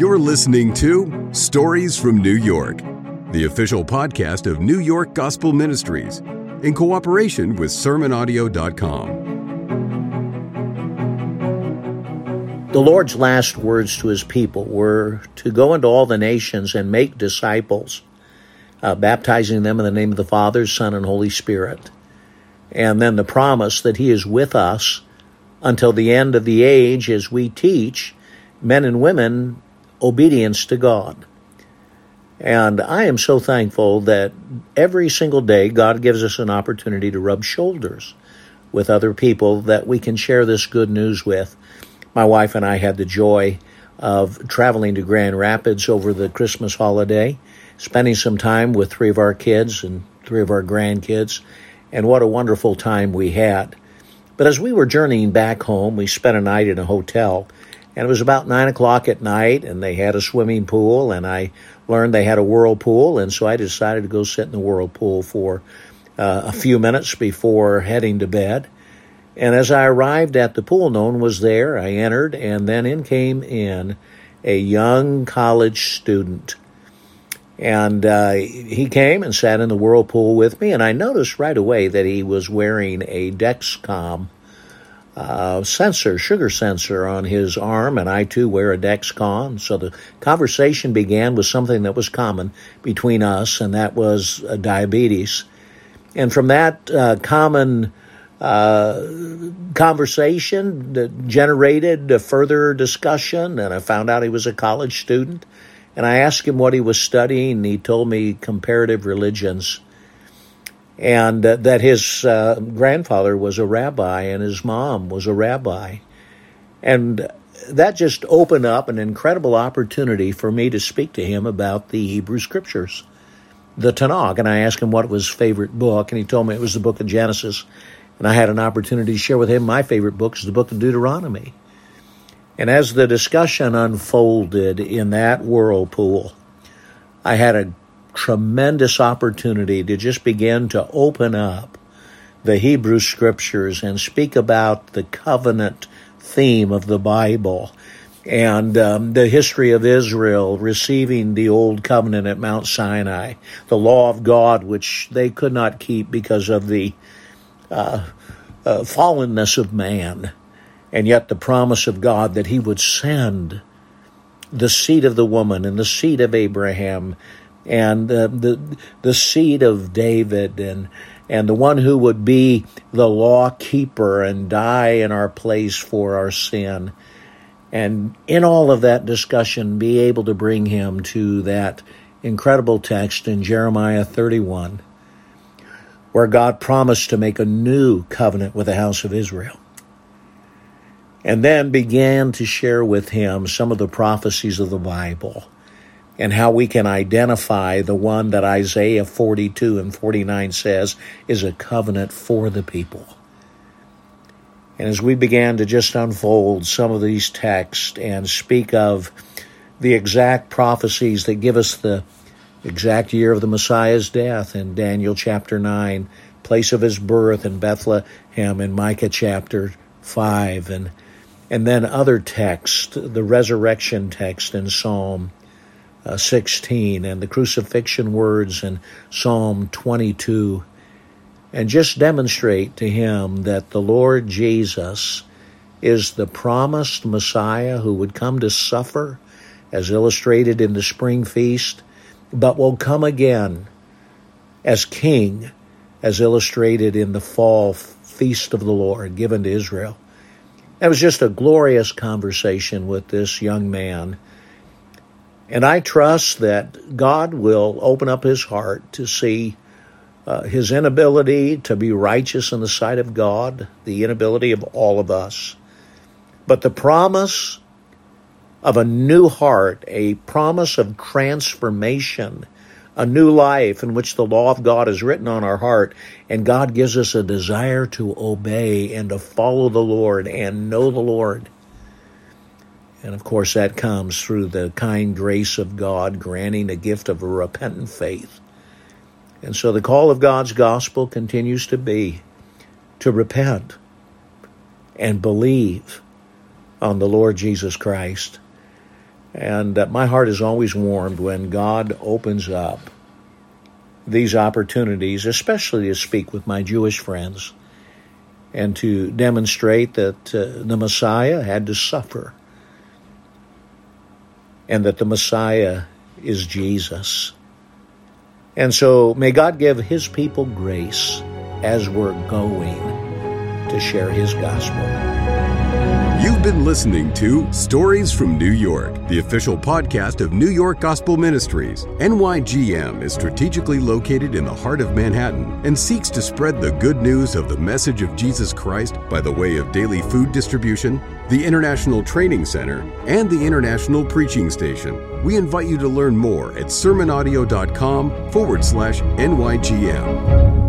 You're listening to Stories from New York, the official podcast of New York Gospel Ministries, in cooperation with SermonAudio.com. The Lord's last words to his people were to go into all the nations and make disciples, uh, baptizing them in the name of the Father, Son, and Holy Spirit. And then the promise that he is with us until the end of the age as we teach men and women obedience to God. And I am so thankful that every single day God gives us an opportunity to rub shoulders with other people that we can share this good news with. My wife and I had the joy of traveling to Grand Rapids over the Christmas holiday, spending some time with three of our kids and three of our grandkids, and what a wonderful time we had. But as we were journeying back home, we spent a night in a hotel and it was about nine o'clock at night, and they had a swimming pool, and I learned they had a whirlpool, and so I decided to go sit in the whirlpool for uh, a few minutes before heading to bed. And as I arrived at the pool, no one was there. I entered, and then in came in a young college student. And uh, he came and sat in the whirlpool with me, and I noticed right away that he was wearing a Dexcom uh, sensor, sugar sensor on his arm, and I too wear a Dexcom. So the conversation began with something that was common between us, and that was uh, diabetes. And from that uh, common uh, conversation that generated a further discussion, and I found out he was a college student. And I asked him what he was studying, and he told me comparative religions and uh, that his uh, grandfather was a rabbi and his mom was a rabbi. And that just opened up an incredible opportunity for me to speak to him about the Hebrew Scriptures, the Tanakh. And I asked him what was his favorite book, and he told me it was the book of Genesis. And I had an opportunity to share with him my favorite book is the book of Deuteronomy. And as the discussion unfolded in that whirlpool, I had a tremendous opportunity to just begin to open up the Hebrew scriptures and speak about the covenant theme of the Bible and um, the history of Israel receiving the old covenant at Mount Sinai, the law of God, which they could not keep because of the uh, uh, fallenness of man, and yet the promise of God that He would send the seed of the woman and the seed of Abraham and uh, the the seed of David and and the one who would be the law keeper and die in our place for our sin. And in all of that discussion, be able to bring him to that incredible text in Jeremiah 31, where God promised to make a new covenant with the house of Israel. And then began to share with him some of the prophecies of the Bible and how we can identify the one that Isaiah 42 and 49 says is a covenant for the people. And as we began to just unfold some of these texts and speak of the exact prophecies that give us the exact year of the Messiah's death in Daniel chapter 9, place of his birth in Bethlehem in Micah chapter 5, and, and then other texts, the resurrection text in Psalm uh, 16 and the crucifixion words in Psalm 22 and just demonstrate to him that the Lord Jesus is the promised Messiah who would come to suffer, as illustrated in the spring feast, but will come again as king, as illustrated in the fall feast of the Lord given to Israel. It was just a glorious conversation with this young man and I trust that God will open up his heart to see uh, his inability to be righteous in the sight of God, the inability of all of us, but the promise of a new heart, a promise of transformation, a new life in which the law of God is written on our heart, and God gives us a desire to obey and to follow the Lord and know the Lord. And of course, that comes through the kind grace of God granting a gift of a repentant faith. And so the call of God's gospel continues to be to repent and believe on the Lord Jesus Christ. And uh, my heart is always warmed when God opens up these opportunities, especially to speak with my Jewish friends and to demonstrate that uh, the Messiah had to suffer and that the Messiah is Jesus. And so may God give His people grace as we're going to share His gospel. You've been listening to Stories from New York, the official podcast of New York Gospel Ministries. NYGM is strategically located in the heart of Manhattan and seeks to spread the good news of the message of Jesus Christ by the way of daily food distribution, the International Training Center, and the International Preaching Station. We invite you to learn more at sermonaudio.com forward slash NYGM.